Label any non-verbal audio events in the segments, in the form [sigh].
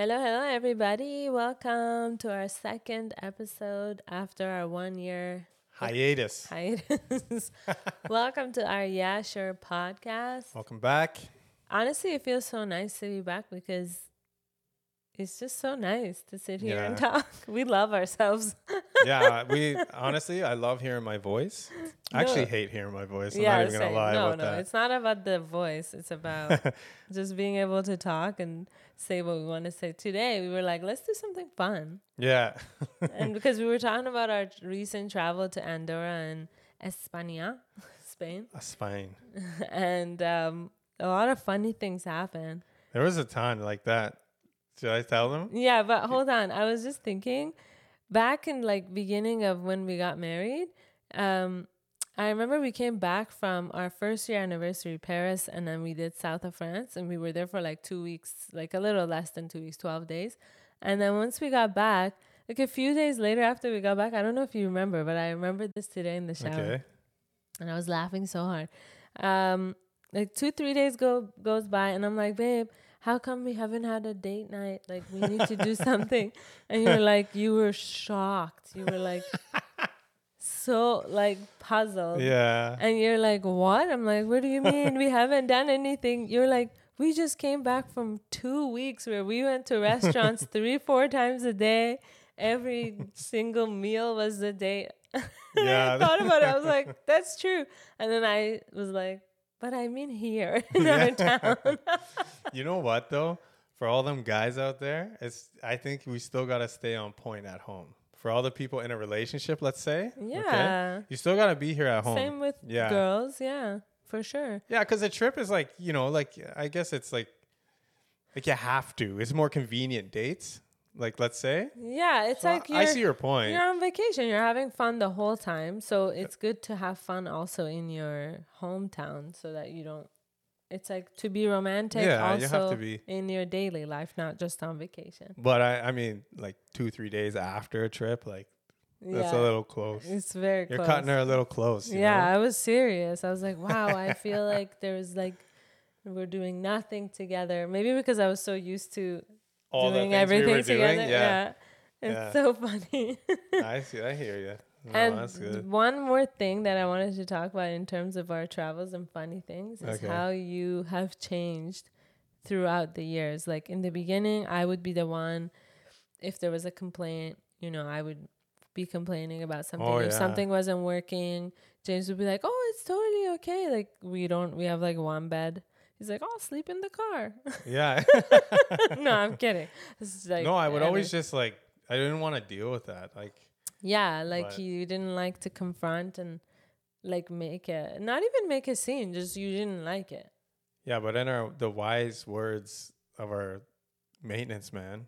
Hello, hello, everybody. Welcome to our second episode after our one year Hiatus. hiatus. [laughs] Welcome to our Yeah Sure podcast. Welcome back. Honestly, it feels so nice to be back because it's just so nice to sit here and talk. [laughs] We love ourselves. Yeah, we honestly, I love hearing my voice. I actually hate hearing my voice. I'm yeah, not even gonna lie no, about no, that. it's not about the voice. It's about [laughs] just being able to talk and say what we want to say. Today, we were like, let's do something fun. yeah, and [laughs] because we were talking about our recent travel to Andorra and España, Spain, fine. [laughs] and um, a lot of funny things happened. There was a ton like that. Should I tell them? Yeah, but hold on. I was just thinking back in like beginning of when we got married. Um, I remember we came back from our first year anniversary, Paris, and then we did south of France, and we were there for like two weeks, like a little less than two weeks, twelve days. And then once we got back, like a few days later after we got back, I don't know if you remember, but I remember this today in the shower. Okay. and I was laughing so hard. Um, like two, three days go goes by, and I'm like, babe, how come we haven't had a date night? Like we need to do something. And you're like, you were shocked. You were like, so like puzzled. Yeah. And you're like, what? I'm like, what do you mean we haven't done anything? You're like, we just came back from two weeks where we went to restaurants [laughs] three, four times a day. Every single meal was the date. And Yeah. I thought about it. I was like, that's true. And then I was like, but I mean here [laughs] in our [laughs] town. [laughs] You know what though? For all them guys out there, it's I think we still gotta stay on point at home. For all the people in a relationship, let's say. okay? Yeah. You still gotta be here at home. Same with Yeah. girls. Yeah, for sure. Yeah, because a trip is like, you know, like I guess it's like like you have to. It's more convenient dates. Like let's say. Yeah, it's So like you're, I see your point. you're on vacation. You're having fun the whole time. So it's good to have fun also in your hometown so that you don't. It's like to be romantic Yeah, also you have to be. in your daily life, not just on vacation. But I, I mean, like two, three days after a trip, like that's a little close. It's very You're close. cutting her a little close. yeah, know? I was serious. I was like, wow, I feel [laughs] like there was like we're doing nothing together. Maybe because I was so used to All the doing things we everything were together. doing. Yeah. Yeah, It's Yeah. so funny. [laughs] I see. I hear you. No, and that's good. one more thing that I wanted to talk about in terms of our travels and funny things is Okay. how you have changed throughout the years. Like in the beginning, I would be the one if there was a complaint, you know, I would be complaining about something. Oh, if yeah. something wasn't working, James would be like, "Oh, it's totally okay." Like we don't we have like one bed. He's like, "I'll sleep in the car." Yeah. [laughs] no, I'm kidding. This is like no, I would always just like I didn't want to deal with that. Like Yeah, like you didn't like to confront and like make it, not even make a scene, just you didn't like it. yeah, but in our the wise words of our maintenance man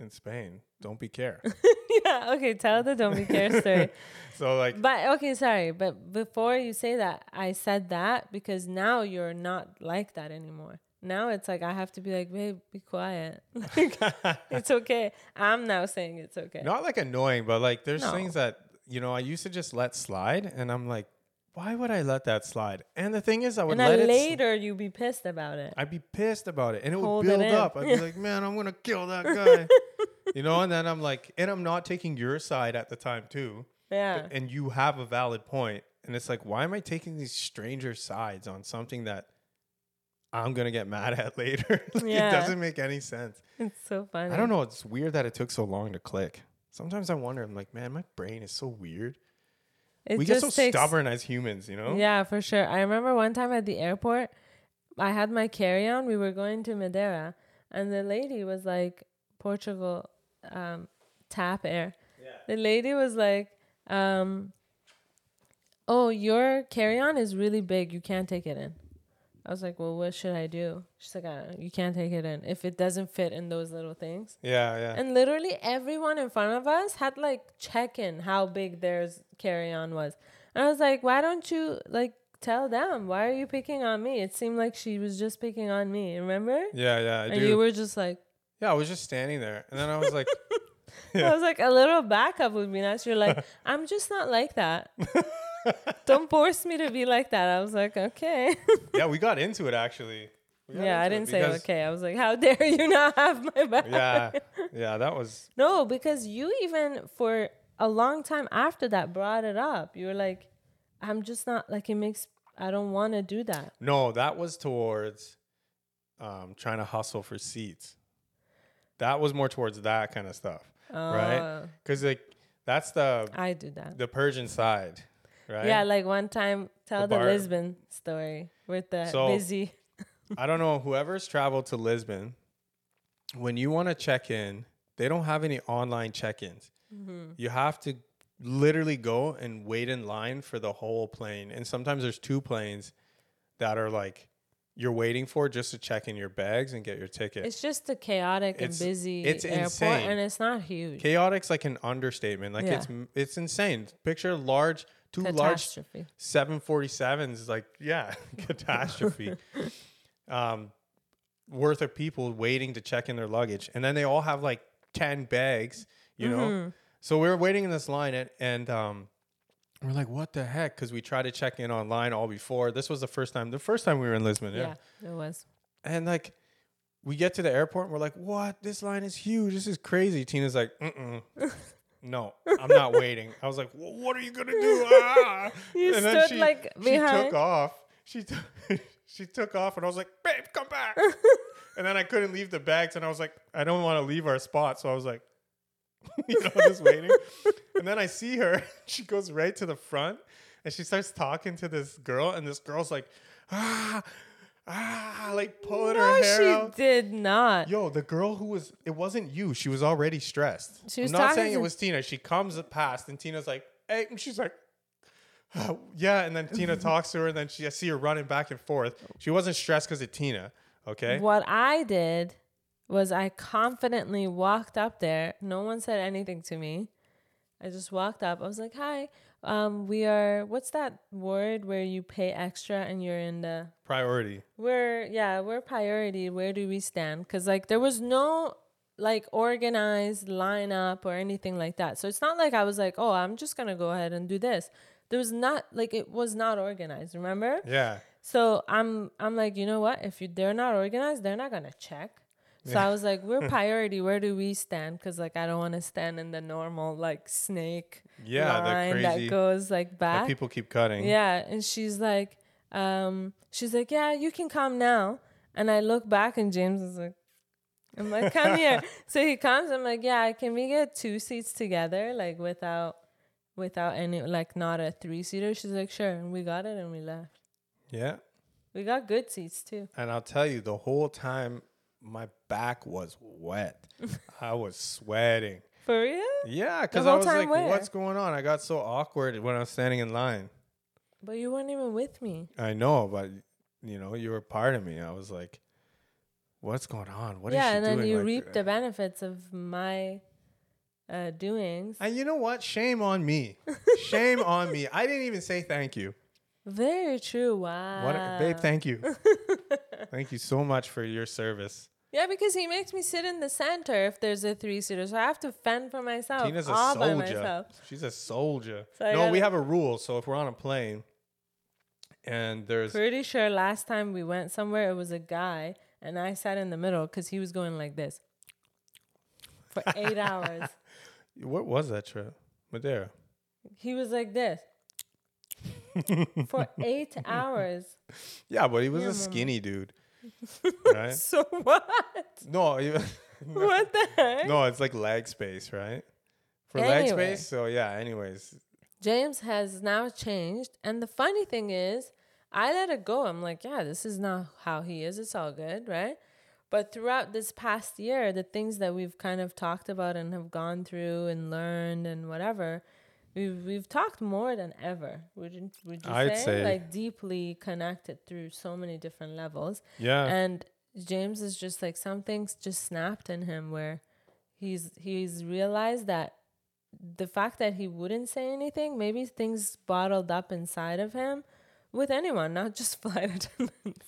in Spain, don't be care. [laughs] yeah, okay, tell the don't be care story. [laughs] so like But okay, sorry, but before you say that, I said that because now you're not like that anymore. Now it's like I have to be like, babe, be quiet. [laughs] Like, it's okay. I'm now saying it's okay. not like annoying, but like there's No. things that you know I used to just let slide, and I'm like, why would I let that slide? And the thing is, I would and let it. later you be pissed about it. I'd be pissed about it, and it would Hold it build in. up. I'd be like, man, I'm gonna kill that guy, you know. And then I'm like, and I'm not taking your side at the time too, yeah. and you have a valid point. and it's like, why am I taking these stranger sides on something that I'm gonna get mad at [laughs] later? [laughs] like, Yeah. It doesn't make any sense. It's so funny. I don't know. It's weird that it took so long to click. Sometimes I wonder. I'm like, man, my brain is so weird. It we get so takes- stubborn as humans, you know. Yeah, for sure. I remember one time at the airport, I had my carry on. We were going to Madeira, and the lady was like, Portugal, um, TAP Air. The lady was like, um, Oh, your carry on is really big. You can't take it in. I was like, Well, what should I do? She's like, I. You can't take it in if it doesn't fit in those little things. Yeah, yeah. And literally everyone in front of us had like check in how big theirs carry on was. And I was like, why don't you like tell them? Why are you picking on me? It seemed like she was just picking on me. Remember? yeah, yeah. I and do. you were just like, yeah, I was just standing there, and then I was like, yeah. [laughs] I was like, a little backup would be nice. You're like, [laughs] I'm just not like that. Don't force me to be like that. I was like, okay. [laughs] yeah, we got into it actually. Yeah, I didn't say okay. I was like, how dare you not have my back? Yeah, yeah, that was No, because you even for a long time after that brought it up. You were like, I'm just not like it makes. I don't want to do that. no, that was towards um, trying to hustle for seats. That was more towards that kind of stuff, right? Uh, Because like that's the I do that. the Persian side, right? Yeah, like one time, tell the, bar- Lisbon story with the So- busy. [laughs] I don't know whoever's traveled to Lisbon. When you want to check in, they don't have any online check-ins. Mm-hmm. You have to literally go and wait in line for the whole plane. And sometimes there's two planes that are like you're waiting for just to check in your bags and get your ticket. It's just a chaotic It's- and busy it's airport, insane. and it's not huge. Chaotic's like an understatement. Like Yeah. it's it's insane. Picture large two large Catastrophe. 747s is like yeah [laughs] catastrophe [laughs] um worth of people waiting to check in their luggage and then they all have like 10 bags you know Mm-hmm. so we were waiting in this line and, and um we're like what the heck because we tried to check in online all before this was the first time the first time we were in lisbon yeah, Yeah, it was. and like we get to the airport and we're like what this line is huge this is crazy tina's like Mm-mm. [laughs] no i'm not waiting i was like well, what are you gonna do [laughs] ah! You and then stood, like, she took off. She took [laughs] she took off, and I was like, "Babe, come back!" and then I couldn't leave the bags, and I was like, "I don't want to leave our spot," so I was like, [laughs] you know, just waiting. and then I see her. [laughs] She goes right to the front, and she starts talking to this girl, and this girl's like, "Ah, ah," like pulling No, her hair she out. did not. Yo, the girl who was it wasn't you. She was already stressed. She was I'm not saying it was Tina. She comes past and Tina's like, "Hey," and she's like, "Uh, [sighs] "Yeah," and then Tina [laughs] talks to her, and then she I see her running back and forth. She wasn't stressed because of Tina. Okay. What I did was I confidently walked up there. No one said anything to me. I just walked up. I was like, "Hi, um, we are. What's that word where you pay extra and you're in the Priority. we're yeah we're priority. Where do we stand? Because like there was no like organized lineup or anything like that. So it's not like I was like, oh, I'm just gonna go ahead and do this. There was not like it was not organized. Remember? Yeah. So I'm I'm like, you know what? If you they're not organized, they're not gonna check. So I [laughs] was like, we're priority. Where do we stand? Because like I don't want to stand in the normal like snake Yeah, line crazy- that goes like back. people keep cutting. Yeah, and she's like, um, she's like, yeah, you can come now. And I look back, and James is like, I'm like, come here. [laughs] So he comes. I'm like, yeah, can we get two seats together, like without, without any, like not a three seater? She's like, sure. And we got it, and we left. Yeah. We got good seats too. And I'll tell you, the whole time my back was wet. [laughs] I was sweating. For real? Yeah, because I was like, where? "What's going on?" I got so awkward when I was standing in line. But you weren't even with me. I know, but you know, you were part of me. I was like, "What's going on? What yeah, she and then doing?" you Like, reap the benefits of my uh, doings. And you know what? Shame on me. [laughs] Shame on me. I didn't even say thank you. Very true. Wow. What, babe? Thank you. [laughs] thank you so much for your service. Yeah, because he makes me sit in the center if there's a three seater, so I have to fend for myself Tina's a all by soldier. myself. She's a soldier. So no, we gotta- have a rule. So if we're on a plane and there's Pretty sure last time we went somewhere, it was a guy, and I sat in the middle because he was going like this for eight [laughs] hours. what was that trip? Madeira. He was like this for [laughs] eight hours. Yeah, but he was Yeah, a skinny dude. [laughs] right? So what? [laughs] No, What the heck? no, it's like leg space, right? For leg space. So yeah. Anyways, James has now changed. And the funny thing is, I let it go. I'm like, yeah, this is not how he is. It's all good, right? But throughout this past year, the things that we've kind of talked about and have gone through and learned and whatever, we've we've talked more than ever. Would you, would you I'd say? say- like deeply connected through so many different levels. yeah. And James is just like something's just snapped in him where he's he's realized that the fact that he wouldn't say anything, maybe things bottled up inside of him with anyone, not just [laughs] flight attendants,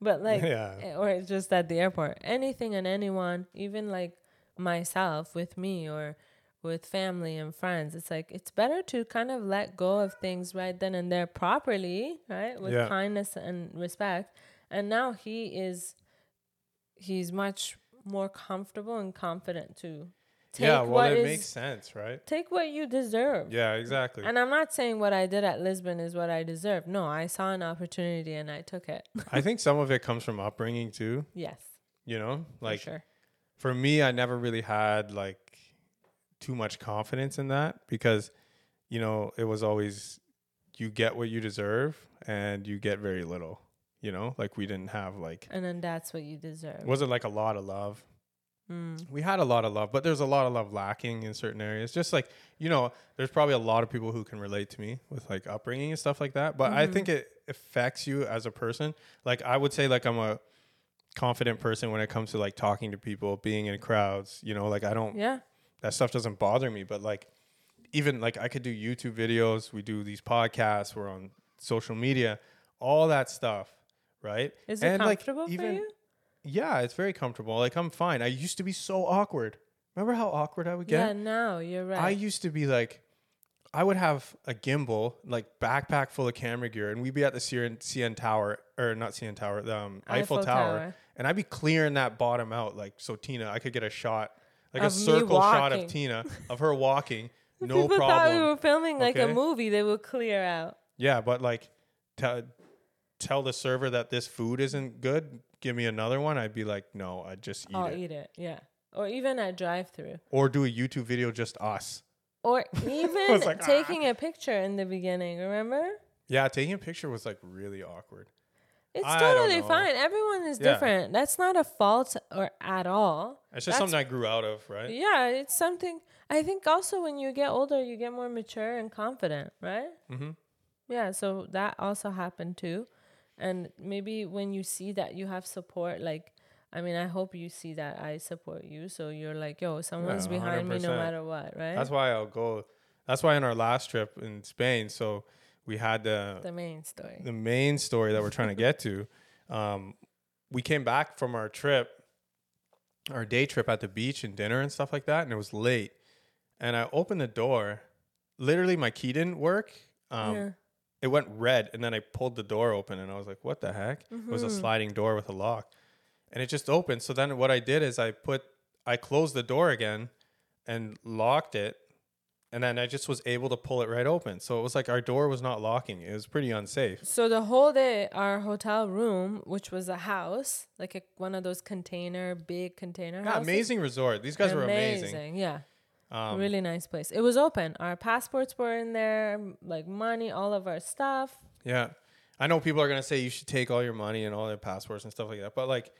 but like, Yeah. eh, or just at the airport, anything and anyone, even like myself with me or with family and friends. It's like, it's better to kind of let go of things right then and there properly, right? With Yeah. kindness and respect. And now he is he's much more comfortable and confident to take yeah, well, what it is- makes sense, right? take what you deserve. Yeah, exactly. And I'm not saying what I did at Lisbon is what I deserve. No, I saw an opportunity and I took it. [laughs] I think some of it comes from upbringing too. yes, You know, like for sure. for me, I never really had like too much confidence in that because, you know, it was always you get what you deserve and you get very little. You know, like we didn't have like And then that's what you deserve. wasn't like a lot of love. Mm. We had a lot of love, but there's a lot of love lacking in certain areas. Just like you know, there's probably a lot of people who can relate to me with like upbringing and stuff like that. But I think it affects you as a person. Like I would say, like I'm a confident person when it comes to like talking to people, being in crowds. You know, like I don't Yeah. That stuff doesn't bother me. But like even like I could do YouTube videos. We do these podcasts. We're on social media. All that stuff, right? Is it And, like, comfortable for even- you? Yeah, it's very comfortable. Like I'm fine. I used to be so awkward. Remember how awkward I would get? Yeah, no, you're right. I used to be like, I would have a gimbal, like backpack full of camera gear, and we'd be at the CN, CN Tower, or not CN Tower, the um, Eiffel, Eiffel Tower, Tower. and I'd be clearing that bottom out, like so Tina, I could get a shot, like a circle shot of. Tina of her walking, [laughs] no People thought we problem. were filming like a movie. They would clear out. Yeah, but like, tell tell the server that this food isn't good. Give me another one. I'd be like, no, I just eat I'll it, eat it. Yeah. Or even at drive-through. or do a YouTube video just us. Or [laughs] even like, "Ah." taking a picture in the beginning. Remember? Yeah, taking a picture was like really awkward. It's I totally fine. Everyone is Yeah. different. That's not a fault or at all. It's just That's- something I grew out of, right? Yeah, it's something. I think also when you get older, you get more mature and confident, right? Mm-hmm. Yeah, so that also happened too. And maybe when you see that you have support, like, I mean, I hope you see that I support you. So you're like, yo, someone's Yeah, behind me no matter what, right? That's why I'll go. That's why in our last trip in Spain, so we had the the main story. the main story that we're trying to get to. [laughs] Um, we came back from our trip, our day trip at the beach and dinner and stuff like that, and it was late. And I opened the door. Literally, my key didn't work. Um, yeah. It went red, and then I pulled the door open, and I was like, "What the heck?" It was a Mm-hmm. sliding door with a lock, and it just opened. So then, what I did is I put, I closed the door again, and locked it, and then I just was able to pull it right open. So it was like our door was not locking. It was pretty unsafe. So the whole day, our hotel room, which was a house, like a, one of those container, big container Yeah, houses. amazing resort. These guys were amazing. Yeah. Um, really nice place. It was open. Our passports were in there, like money, all of our stuff. Yeah, I know people are gonna say you should take all your money and all their passports and stuff like that, but like,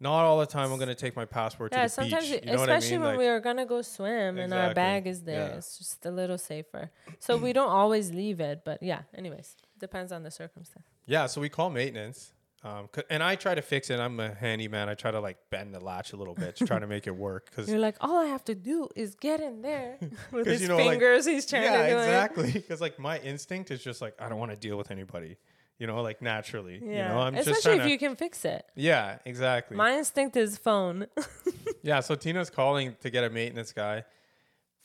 not all the time I'm gonna take my passport yeah, to the sometimes, beach. You know what I especially mean? when Like, we are gonna go swim and our bag is there, Yeah. it's just a little safer. So we don't always leave it, but yeah. Anyways, depends on the circumstance. yeah, so we call maintenance. Um, and I try to fix it. I'm a handyman. I try to like bend the latch a little bit to try to make it work. Because You're like, all I have to do is get in there [laughs] with his you know, like- fingers. he's trying yeah, to do exactly. Because like my instinct is just like I don't want to deal with anybody. You know, like naturally. it. You Yeah, know, I'm especially if to. you can fix it. yeah, exactly. My instinct is phone. [laughs] Yeah, so Tina's calling to get a maintenance guy.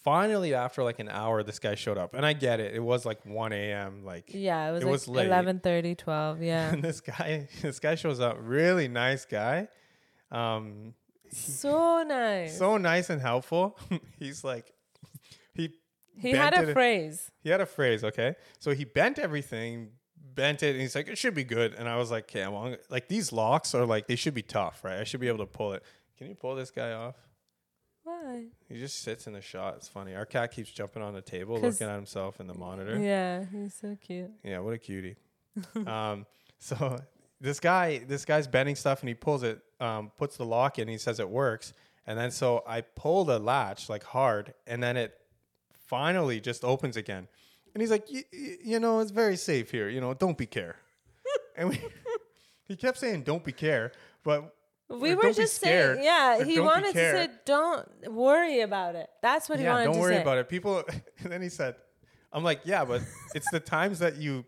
Finally, after like an hour, this guy showed up, and I get it. It was like 1 a.m. Like, yeah, it was It like was late. 11:30, 12. Yeah, [laughs] and this guy, this guy shows up, really nice guy, um, so nice. so nice and helpful. [laughs] He's like, he he had a it- phrase. he had a phrase, okay? So he bent everything, bent it, and he's like, it should be good. And I was like, okay, I'm on, like these locks are like they should be tough, right? I should be able to pull it. Can you pull this guy off? Why? He just sits in the shot. It's funny. Our cat keeps jumping on the table, looking at himself in the monitor. Yeah, he's so cute. Yeah, what a cutie. [laughs] um, so [laughs] this guy, this guy's bending stuff, and he pulls it, um, puts the lock in. He says it works, and then so I pull the latch like hard, and then it finally just opens again. And he's like, "Y- y- you know, it's very safe here. You know, don't be care. [laughs] and we, [laughs] he kept saying, "Don't be care," but We were just scared, saying, yeah, he wanted to care. say, don't worry about it. That's what he yeah, wanted to say. don't worry about it. People, [laughs] and then he said, I'm like, yeah, but it's the times that you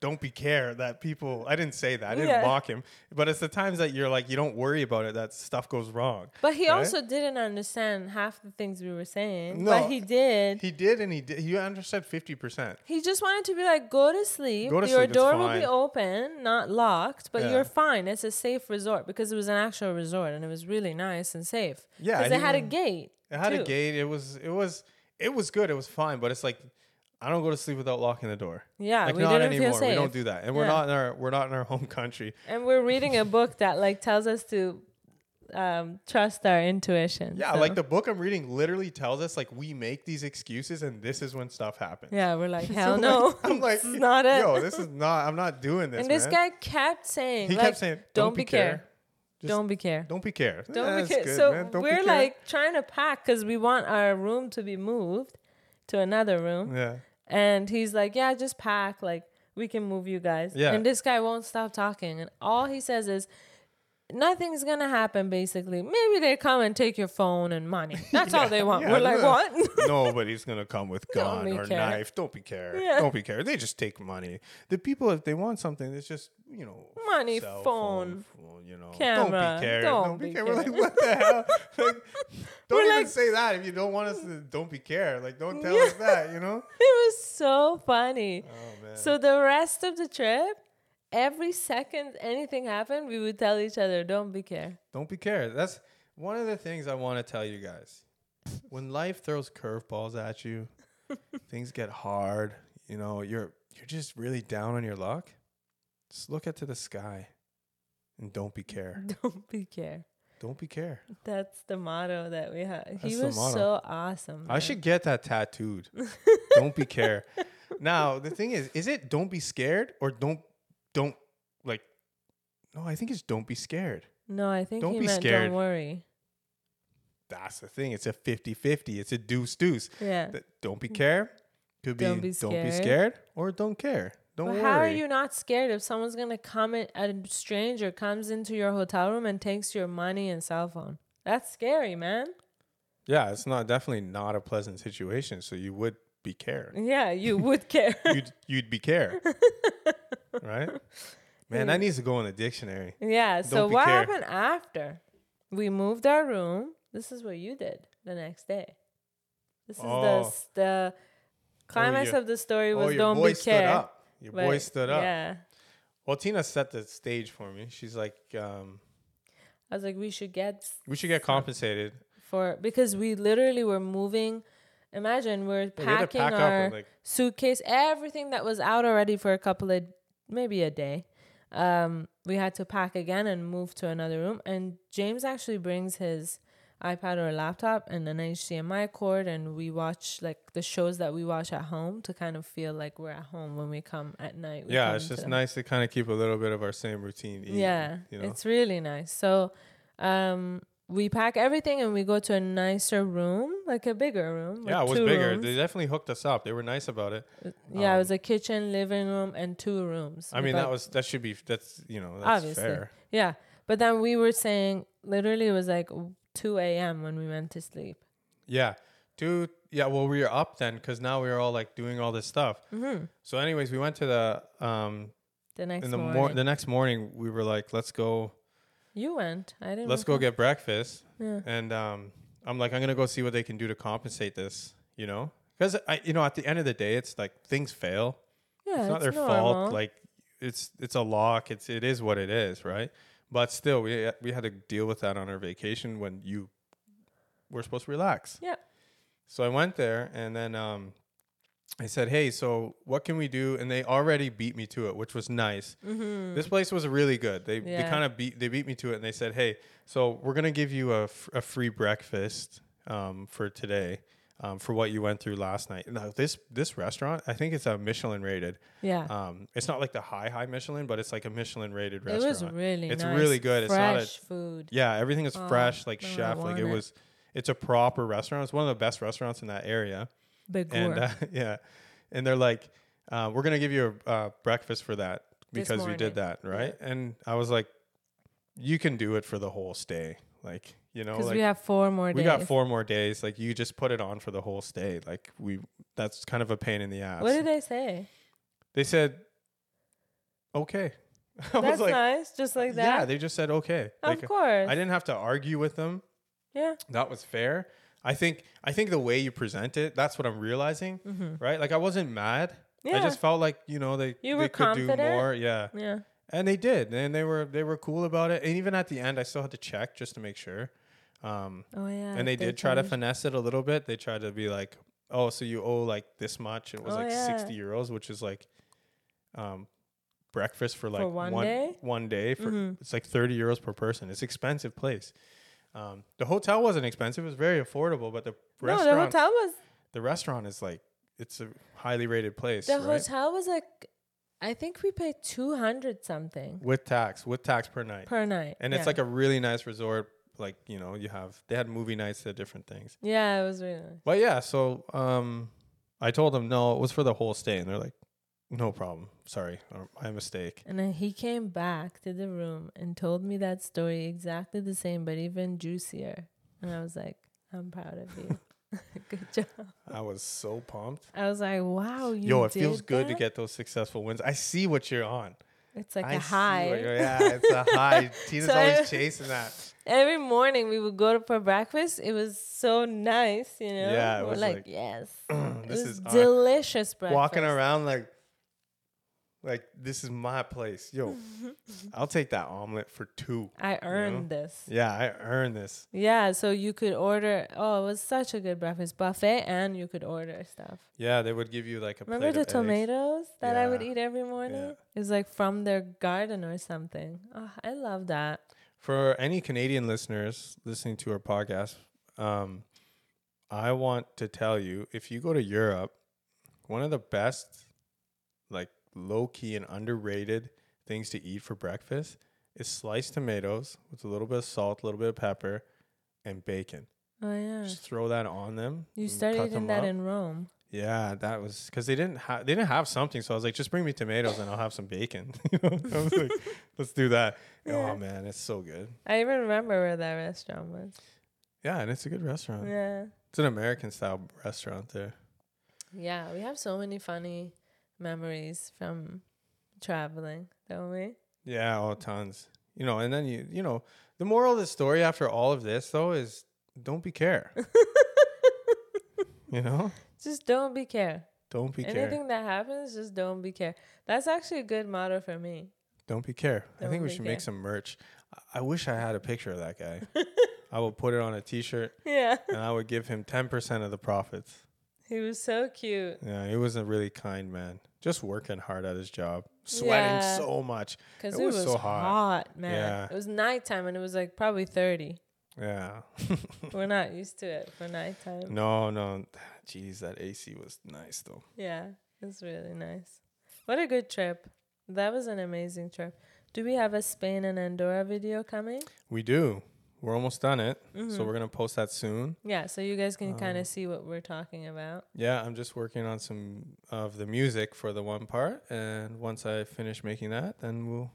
don't be care that people. I didn't say that. I didn't Yeah. mock him, but it's the times that you're like you don't worry about it that stuff goes wrong. But he Right? also didn't understand half the things we were saying. No, but he did. He did, and he did. He understood fifty percent. He just wanted to be like, go to sleep. Go to Your sleep, door will be open, not locked, but Yeah. you're fine. It's a safe resort because it was an actual resort and it was really nice and safe. Yeah, because it had a gate. It had a gate. It was. It was. It was good. It was fine. But it's like, I don't go to sleep without locking the door. Yeah, like we not didn't feel anymore. safe. We don't do that, and we're not in our. We're not in our home country. And we're reading a book that like tells us to um, trust our intuition. Yeah, so- like the book I'm reading literally tells us like we make these excuses, and this is when stuff happens. Yeah, we're like, [laughs] So, hell like, no. I'm like, [laughs] this is not it. Yo, this is not. I'm not doing this. and this man. guy kept saying, he like, kept saying, don't, be care. Just don't be care. Don't be care. Don't Yeah, be care. good, so. Don't we're care. like trying to pack because we want our room to be moved to another room. yeah, And he's like, yeah, just pack. Like, we can move you guys. Yeah. And this guy won't stop talking. And all he says is, nothing's to happen, basically. Maybe they come and take your phone and money. [laughs] That's all they want. yeah, We're like, what? [laughs] nobody's gonna come with gun or care. knife. Don't be care. Yeah. Don't be care. They just take money. The people, if they want something, it's just you know Money, cell phone, phone, you know, camera. Don't be care. Don't Don't be be care. We're like, what the hell? [laughs] Like, don't We're even like- say that if you don't want us to. Don't be care. Like, don't tell us that. You know. it was so funny. Oh man. So the rest of the trip, every second anything happened, we would tell each other, don't be care. Don't be care. That's one of the things I want to tell you guys. When life throws curveballs at you, [laughs] things get hard. You know, you're you're just really down on your luck. Just look up to the sky, and don't be care. [laughs] Don't be care. Don't be care. That's the motto that we have. He That's was so awesome. I should get that tattooed. don't be care. [laughs] Now the thing is, is it don't be scared or don't don't like? No, I think it's don't be scared. No, I think Don't he be meant scared. don't worry. That's the thing. It's a 50-50. It's a deuce deuce. Yeah. Don't be care could be Don't be don't be scared. scared or don't care. Don't But worry. how are you not scared if someone's gonna come in, a stranger comes into your hotel room and takes your money and cell phone? That's scary, man. Yeah, it's not definitely not a pleasant situation. So you would be care. Yeah, you would care. [laughs] You'd you'd be care, [laughs] right? Man, that needs to go in the dictionary. yeah. So Don't be what care. happened after? We moved our room. This is what you did the next day. This is the Oh. the climax your- of the story Oh, was your don't boy be stood care. up. Your boy stood up. Yeah. Well, Tina set the stage for me. She's like, um, I was like, we should get we should get compensated. for because we literally were moving. Imagine we're Yeah, we had to packing pack our and, like- suitcase, everything that was out already for a couple of maybe a day. Um, we had to pack again and move to another room. And James actually brings his iPad or laptop and an HDMI cord, and we watch like the shows that we watch at home to kind of feel like we're at home when we come at night. We Yeah, it's just nice to kind of keep a little bit of our same routine. eat, yeah, you know. it's really nice. So, um, we pack everything and we go to a nicer room, like a bigger room. yeah, it was bigger. rooms. They definitely hooked us up. They were nice about it. yeah, it um, was a kitchen, living room, and two rooms. I mean, that was that should be that's you know that's Obviously. fair. yeah. But then we were saying, literally, it was like two a.m. when we went to sleep. Yeah, dude. Yeah, well, we were up then because now we were all like doing all this stuff. Mm-hmm. So, anyways, we went to the um The next in the morning, mor- the next morning. We were like, let's go, you went. I didn't. let's go get breakfast. Yeah. And um, I'm like, I'm gonna go see what they can do to compensate this. You know, because I, you know, at the end of the day, it's like things fail. Yeah, it's not their normal. fault. Like it's it's a lock. It's it is what it is, right? But still, we we had to deal with that on our vacation when you were supposed to relax. Yeah. So I went there and then um, I said, "Hey, so what can we do?" And they already beat me to it, which was nice. Mm-hmm. This place was really good. They they kind of beat they beat me to it, and they said, "Hey, so we're gonna give you a, f- a free breakfast um, for today." Um, for what you went through last night. Now this this restaurant, I think it's a Michelin rated. Yeah. Um, it's not like the high high Michelin, but it's like a Michelin rated restaurant. it was really It's nice. really good. It's not a- Fresh food. yeah, everything is Oh, fresh, like chef. Like it it. was. It's a proper restaurant. It's one of the best restaurants in that area. Big And uh, [laughs] yeah, and they're like, uh, we're gonna give you a uh, breakfast for that because we did that, right? And I was like, you can do it for the whole stay, like you know, Because like we have four more we days. got four more days. Like you just put it on for the whole stay. Like we, that's kind of a pain in the ass. What did they say? they said okay. [laughs] I That's like, nice. Just like that. yeah, they just said okay. of Like, course. I didn't have to argue with them. yeah. That was fair. I think I think the way you present it, that's what I'm realizing, right? Like I wasn't mad. Yeah. I Mm-hmm. Just felt like you know they You they could do more. Yeah, Yeah. and they did, and they were they were cool about it. And even at the end, I still had to check just to make sure. Um, Oh yeah. and they did try to finesse it a little bit. They tried to be like, "Oh, so you owe like this much." It was Oh, like yeah. sixty euros, which is like um, breakfast for like one one day? One day for Mhm. it's like thirty euros per person. It's expensive place. Um, the hotel wasn't expensive; it was very affordable. But the No, restaurant, the hotel was the restaurant is like it's a highly rated place, the right? hotel was like I think we paid two hundred something with tax, with tax per night, per night. and it's like a really nice resort. Like you know, you have they had movie nights, they had different things. Yeah, it was really nice. But yeah, so um, I told them no, it was for the whole stay, and they're like, no problem, sorry, uh, my mistake. And then he came back to the room and told me that story exactly the same, but even juicier. And I was like, I'm proud of you. [laughs] good job. I was so pumped. I was like, wow, you Yo, it feels did good to get those successful wins. I see what you're on. It's like I a high. yeah, it's a high. [laughs] Tina's So always chasing that. Every morning we would go to for breakfast. It was so nice, you know. Yeah, it We're was like, like, yes, [clears throat] this is our- delicious breakfast. walking around like, like this is my place. Yo, [laughs] I'll take that omelet for two. I earned this. Yeah, I earned this. Yeah, so you could order. Oh, it was such a good breakfast buffet, and you could order stuff. Yeah, they would give you like a Remember the of eggs. tomatoes that I would eat every morning? Yeah. It was like from their garden or something. Oh, I love that. For any Canadian listeners listening to our podcast, um, I want to tell you if you go to Europe, one of the best, like low key and underrated things to eat for breakfast is sliced tomatoes with a little bit of salt, a little bit of pepper, and bacon. Oh yeah, Just throw that on them. you started eating that up. in Rome. Yeah, that was because they didn't have they didn't have something, so I was like, just bring me tomatoes and I'll have some bacon. [laughs] you know, I was like, [laughs] let's do that. Yeah. Oh man, it's so good. I even remember where that restaurant was. Yeah, and it's a good restaurant. Yeah, It's an American style restaurant there. yeah. We have so many funny memories from traveling, don't we? Yeah, all tons. You know, and then you you know, the moral of the story after all of this though is don't be care. [laughs] you know? Just don't be care. Don't be care. Anything that happens, just don't be care. That's actually a good motto for me. Don't be care. I Don't think we should care. make some merch. I- I wish I had a picture of that guy. [laughs] I would put it on a t-shirt Yeah, and I would give him 10% of the profits. He was so cute. Yeah, he was a really kind man. Just working hard at his job, sweating Yeah. so much. Cause It it was was, so hot. hot. man. Yeah. It was nighttime and it was like probably thirty. Yeah. [laughs] We're not used to it for nighttime. no, no. Jeez, that AC was nice though. Yeah, it's really nice. What a good trip. That was an amazing trip. Do we have a Spain and Andorra video coming? We do. We're almost done it. Mm-hmm. So we're going to post that soon. Yeah, so you guys can kind Um, of see what we're talking about. Yeah, I'm just working on some of the music for the one part. And once I finish making that, then we'll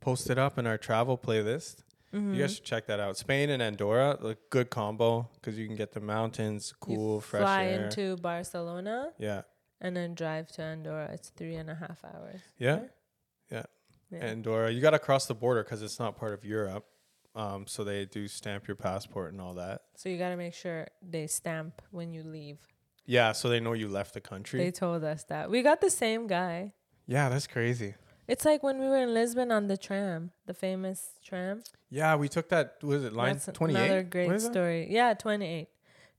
post it up in our travel playlist. Mm-hmm. You guys should check that out. Spain and Andorra, like good combo because you can get the mountains, cool, you fresh fly air. into Barcelona yeah. and then drive to Andorra. It's three and a half hours. Yeah. Yeah. Yeah. Andorra, you got to cross the border because it's not part of Europe. Um, so they do stamp your passport and all that. so you got to make sure they stamp when you leave. Yeah, so they know you left the country. They told us that. We got the same guy. yeah, that's crazy. It's like when we were in Lisbon on the tram, the famous tram. Yeah, we took that. Was it line That's twenty eight? Another great story. Yeah, 28.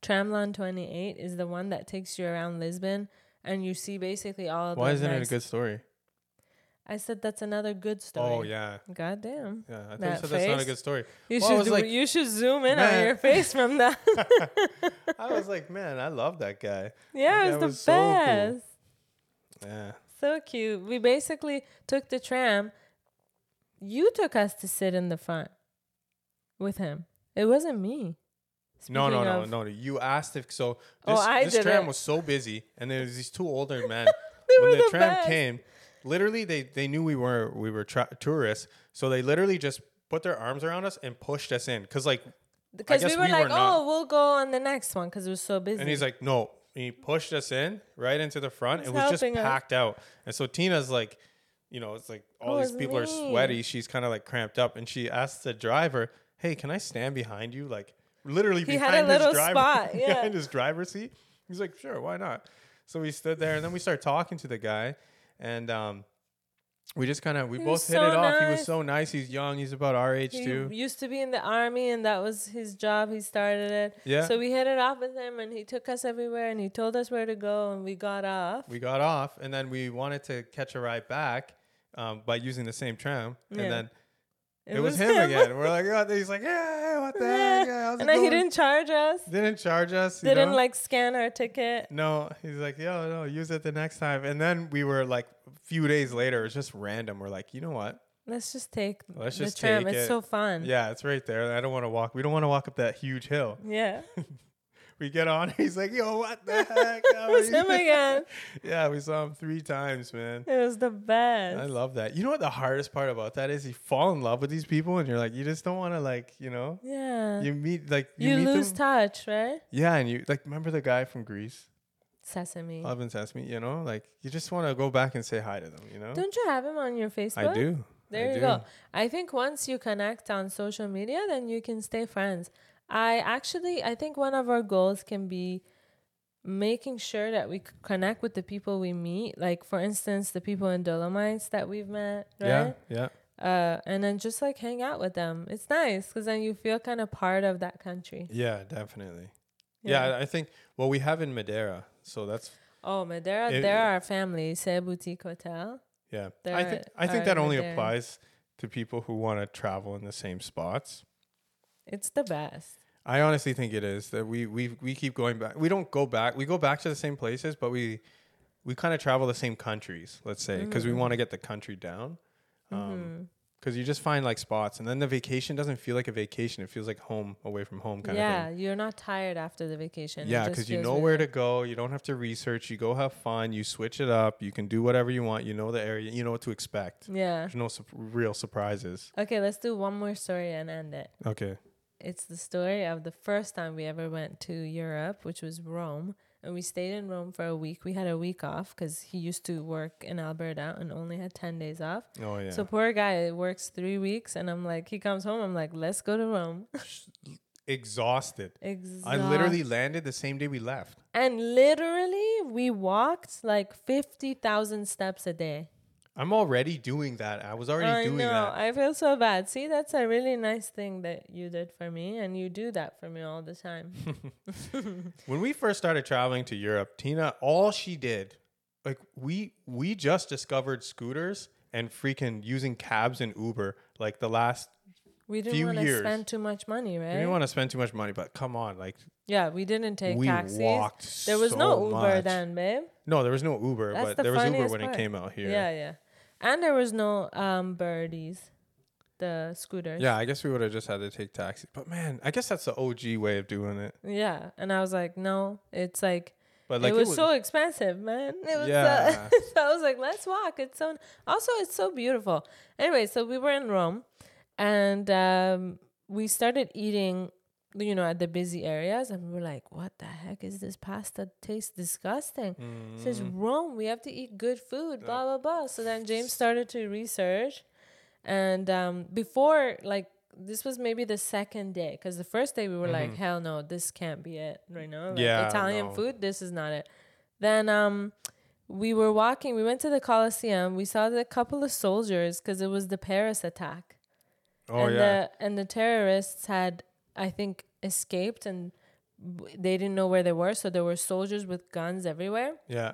Tramline 28 is the one that takes you around Lisbon and you see basically all the Why isn't nice it a good story? I said that's another good oh, story. Oh yeah, God damn. yeah. I thought you That said that's not a good story. You Well, should was do, like, you should zoom in man. on your face from that. [laughs] [laughs] I was like, man, I love that guy. yeah, it That was the was so cool. best. Yeah, So cute. We basically took the tram. You took us to sit in the front with him. It wasn't me. no, no, Speaking no, no. You asked if so. Oh, This, I this did tram it. was so busy, and there was these two older men. [laughs] They when were the, the tram best. came, literally they they knew we were we were tra- tourists, so they literally just put their arms around us and pushed us in. Cause like, Because we were we like, were not- oh, we'll go on the next one because it was so busy. and he's like, no. And he pushed us in right into the front. He's it was just us. packed out. And so Tina's like, you know, it's like all Oh, these people are sweaty. She's kind of like cramped up, and she asks the driver, "Hey, can I stand behind you?" Like literally He had behind a little his driver, spot, [laughs] yeah. behind his driver's seat. He's like, "Sure, why not?" So we stood there, and then we started talking to the guy, and um, we just kind of we He both hit so it off. He was so nice. He's young. He's about our age He too. used to be in the army, and that was his job. He started it. Yeah. So we hit it off with him, and he took us everywhere, and he told us where to go, and we got off. we got off, and then we wanted to catch a ride back um, by using the same tram, Yeah. and then it, was, him, again. We're like, [laughs] oh, he's like, yeah, what the heck? Yeah, how's it and then he didn't charge us. didn't charge us. you Didn't know? like scan our ticket. No, he's like, yo, no, use it the next time. And then we were like, a few days later, it was just random. We're like, you know what? Let's just take Let's the just tram. take It's it. so fun. Yeah, it's right there. I don't want to walk. We don't want to walk up that huge hill. Yeah. [laughs] We get on. [laughs] He's like, yo, what the [laughs] heck? it was him again. [laughs] yeah, we saw him three times, man. It was the best. I love that. You know what the hardest part about that is? You fall in love with these people, and you're like, you just don't want to like, you know, yeah. you meet like you, You, meet lose them. touch, right? yeah, and you like remember the guy from Greece, Sesame. Love and Sesame. You know, like you just want to go back and say hi to them. You know, Don't you have him on your Facebook? I do. There I you do. go. I think once you connect on social media, then you can stay friends. I actually, I think one of our goals can be making sure that we connect with the people we meet. Like, for instance, the people in Dolomites that we've met, Yeah, right? yeah. Uh, and then just like hang out with them. It's nice because then you feel kind of part of that country. Yeah, definitely. Yeah. I think well we have in Madeira, so that's Oh, Madeira, It- they're our family. C'est Boutique Hotel. yeah. I think I think that only Madeira. applies to people who want to travel in the same spots. It's the best. I honestly think it is that we we we keep going back. We don't go back. We go back to the same places, but we we kind of travel the same countries. Let's say because we Mm-hmm. want to get the country down. Um, because you just find like spots, and then the vacation doesn't feel like a vacation. It feels like home away from home kind of thing. Yeah, you're not tired after the vacation. Yeah, because you know where to go. You don't have to research. You go have fun. You switch it up. You can do whatever you want. You know the area. You know what to expect. Yeah. There's no sup- real surprises. Okay, let's do one more story and end it. Okay. It's the story of the first time we ever went to Europe, which was Rome. And we stayed in Rome for a week. We had a week off because he used to work in Alberta and only had 10 days off. Oh yeah. So poor guy works three weeks. And I'm like, he comes home. I'm like, let's go to Rome. [laughs] Exhausted. exactly. I literally landed the same day we left. And literally, we walked like 50,000 steps a day. I'm already doing that. I was already I doing know. that. I feel so bad. See, that's a really nice thing that you did for me, and you do that for me all the time. [laughs] [laughs] When we first started traveling to Europe, Tina, all she did, like we we just discovered scooters and freaking using cabs and Uber like the last We didn't want to spend too much money, right? we didn't want to spend too much money, but come on, like yeah, we didn't take we taxis. walked there was so no Uber much. then, babe. No, there was no Uber, That's but the there was Uber when part. it came out here. Yeah, yeah. And there was no um birdies, the scooters. Yeah, I guess we would have just had to take taxis. But man, I guess that's the OG way of doing it. Yeah, and I was like, no, it's like, But like it was so expensive, man. It was Yeah. uh, [laughs] so I was like, let's walk. It's so also it's so beautiful. Anyway, so we were in Rome, and um, we started eating, you know, at the busy areas, and we were like, what the heck is this pasta? Tastes disgusting. It says Mm. Rome. We have to eat good food. Blah blah blah. So then James started to research, and um, before like. This was maybe the second day because the first day we were like, hell no, this can't be it, right? now. like Mm-hmm. Yeah, Italian no. food, this is not it. Then um, we were walking. We went to the Colosseum. We saw the couple of soldiers because it was the Paris attack, oh and yeah. the and the terrorists had, I think, escaped and w- they didn't know where they were. So there were soldiers with guns everywhere. yeah.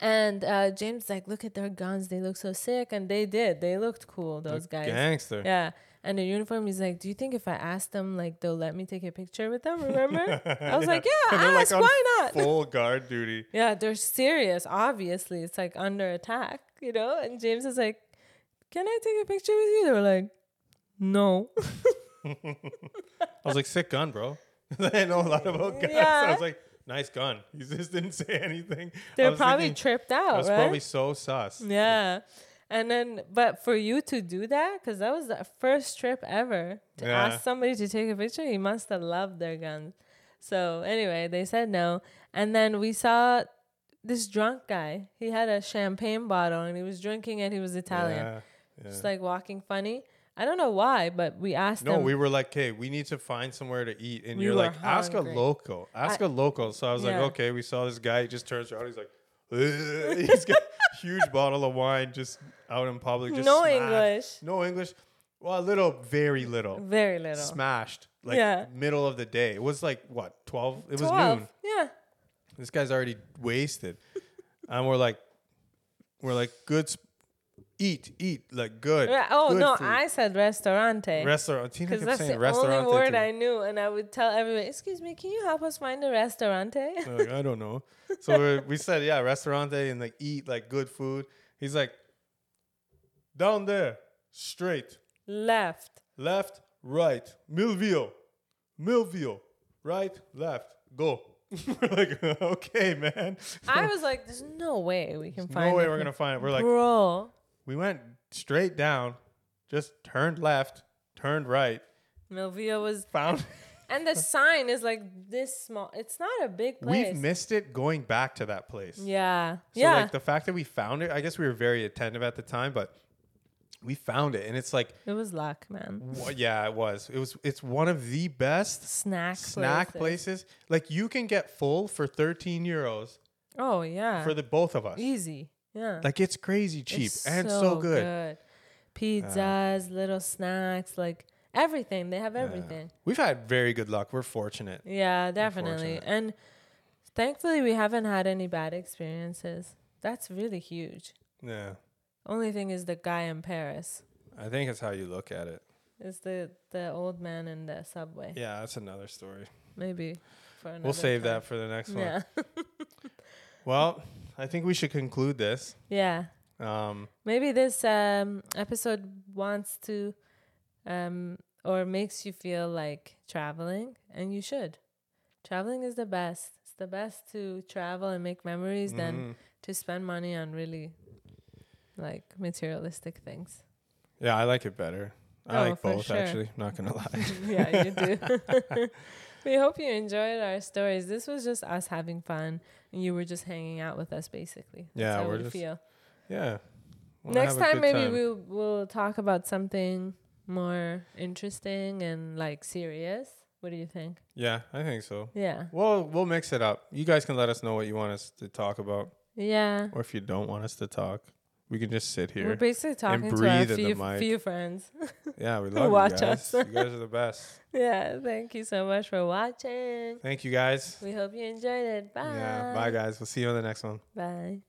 And uh, James like, look at their guns. They look so sick, and they did. They looked cool. Those guys. Gangster. Yeah. And the uniform, he's like, Do you think if I ask them, like, they'll let me take a picture with them? Remember? [laughs] I was like, Yeah, [laughs] they're, like, ask. why not? [laughs] Full guard duty. Yeah, they're serious. Obviously, it's like under attack, you know. And James is like, "Can I take a picture with you?" They were like, "No." I was like, sick gun, bro. [laughs] I know a lot about guns. I was like, nice gun. [laughs] He just didn't say anything. They're probably thinking, tripped out. out, was right? probably so sus. yeah. And then, but for you to do that, because that was the first trip ever to Yeah. ask somebody to take a picture, he must have loved their guns. So anyway, they said no, and then we saw this drunk guy. He had a champagne bottle and he was drinking and he was Italian. Yeah, yeah. Just like walking funny. I don't know why, but we asked No, him. we were like, "Okay, we need to find somewhere to eat," and We you're like, "Ask a local, ask a local." So I was Yeah. like, "Okay." We saw this guy. He just turns around. He's like, "Ugh." [laughs] he's got a huge bottle of wine just out in public. Just no smashed. English. No English. Well, a little, very little. Very little. Smashed. Like Yeah. middle of the day. It was like what twelve? It was noon. Yeah. This guy's already wasted, and we're like, we're like, good. Eat, eat, like good. Yeah, Oh good no, food. I said restaurante. Restaurant. Tina Because kept that's saying the restaurant. only word I knew, and I would tell everybody, "Excuse me, can you help us find a restaurante?" Like, I don't know. So [laughs] we said, yeah, restaurante and like eat like good food. He's like, down there, straight, Left. left, right, Milvio, Milvio, right, left, go. [laughs] we're like, [laughs] okay, man. I was like, "There's no way we can find." No way it." we're gonna find it. We're like, bro. We went straight down, just turned left, turned right, Milvio was, found. [laughs] and the sign is like this small. It's not a big place. We've missed it going back to that place. Yeah. So yeah. like the fact that we found it, I guess we were very attentive at the time, but we found it, and it's like, it was luck, man. wha- yeah, it was. It was. It's one of the best Snack. snack places. Like you can get full for thirteen euros Oh yeah. for the both of us. Easy. Yeah. Like it's crazy cheap It's and so, good. Pizzas, little snacks, like everything. They have everything. We've had very good luck. We're fortunate. Yeah, definitely. Unfortunate. And thankfully, we haven't had any bad experiences. That's really huge. Yeah, Only thing is the guy in Paris I think it's how you look at it. is the the old man in the subway. Yeah, that's another story. Maybe for another We'll save time. that for the next one. Yeah, [laughs] Well, I think we should conclude this. yeah. Um, Maybe this um, episode wants to, um, or makes you feel like traveling, and you should. Traveling is the best. It's the best to travel and make memories than mhm. to spend money on really, like materialistic things. Yeah, I like it better. I Oh, like both sure. actually. Not gonna lie. [laughs] yeah, you do. [laughs] [laughs] we hope you enjoyed our stories. This was just us having fun, and you were just hanging out with us, basically. That's Yeah, how we're we just feel. Yeah. Wanna Next time, maybe time. we'll we'll talk about something more interesting and like serious. What do you think? Yeah, I think so. Yeah, Well, we'll mix it up. You guys can let us know what you want us to talk about, yeah. or if you don't want us to talk, we can just sit here. We're basically talking to our breathe in the few, few friends. Yeah, we [laughs] love Watch you guys. us. you guys are the best. [laughs] yeah, thank you so much for watching. Thank you guys. We hope you enjoyed it. Bye. Yeah, bye guys. We'll see you on the next one. Bye.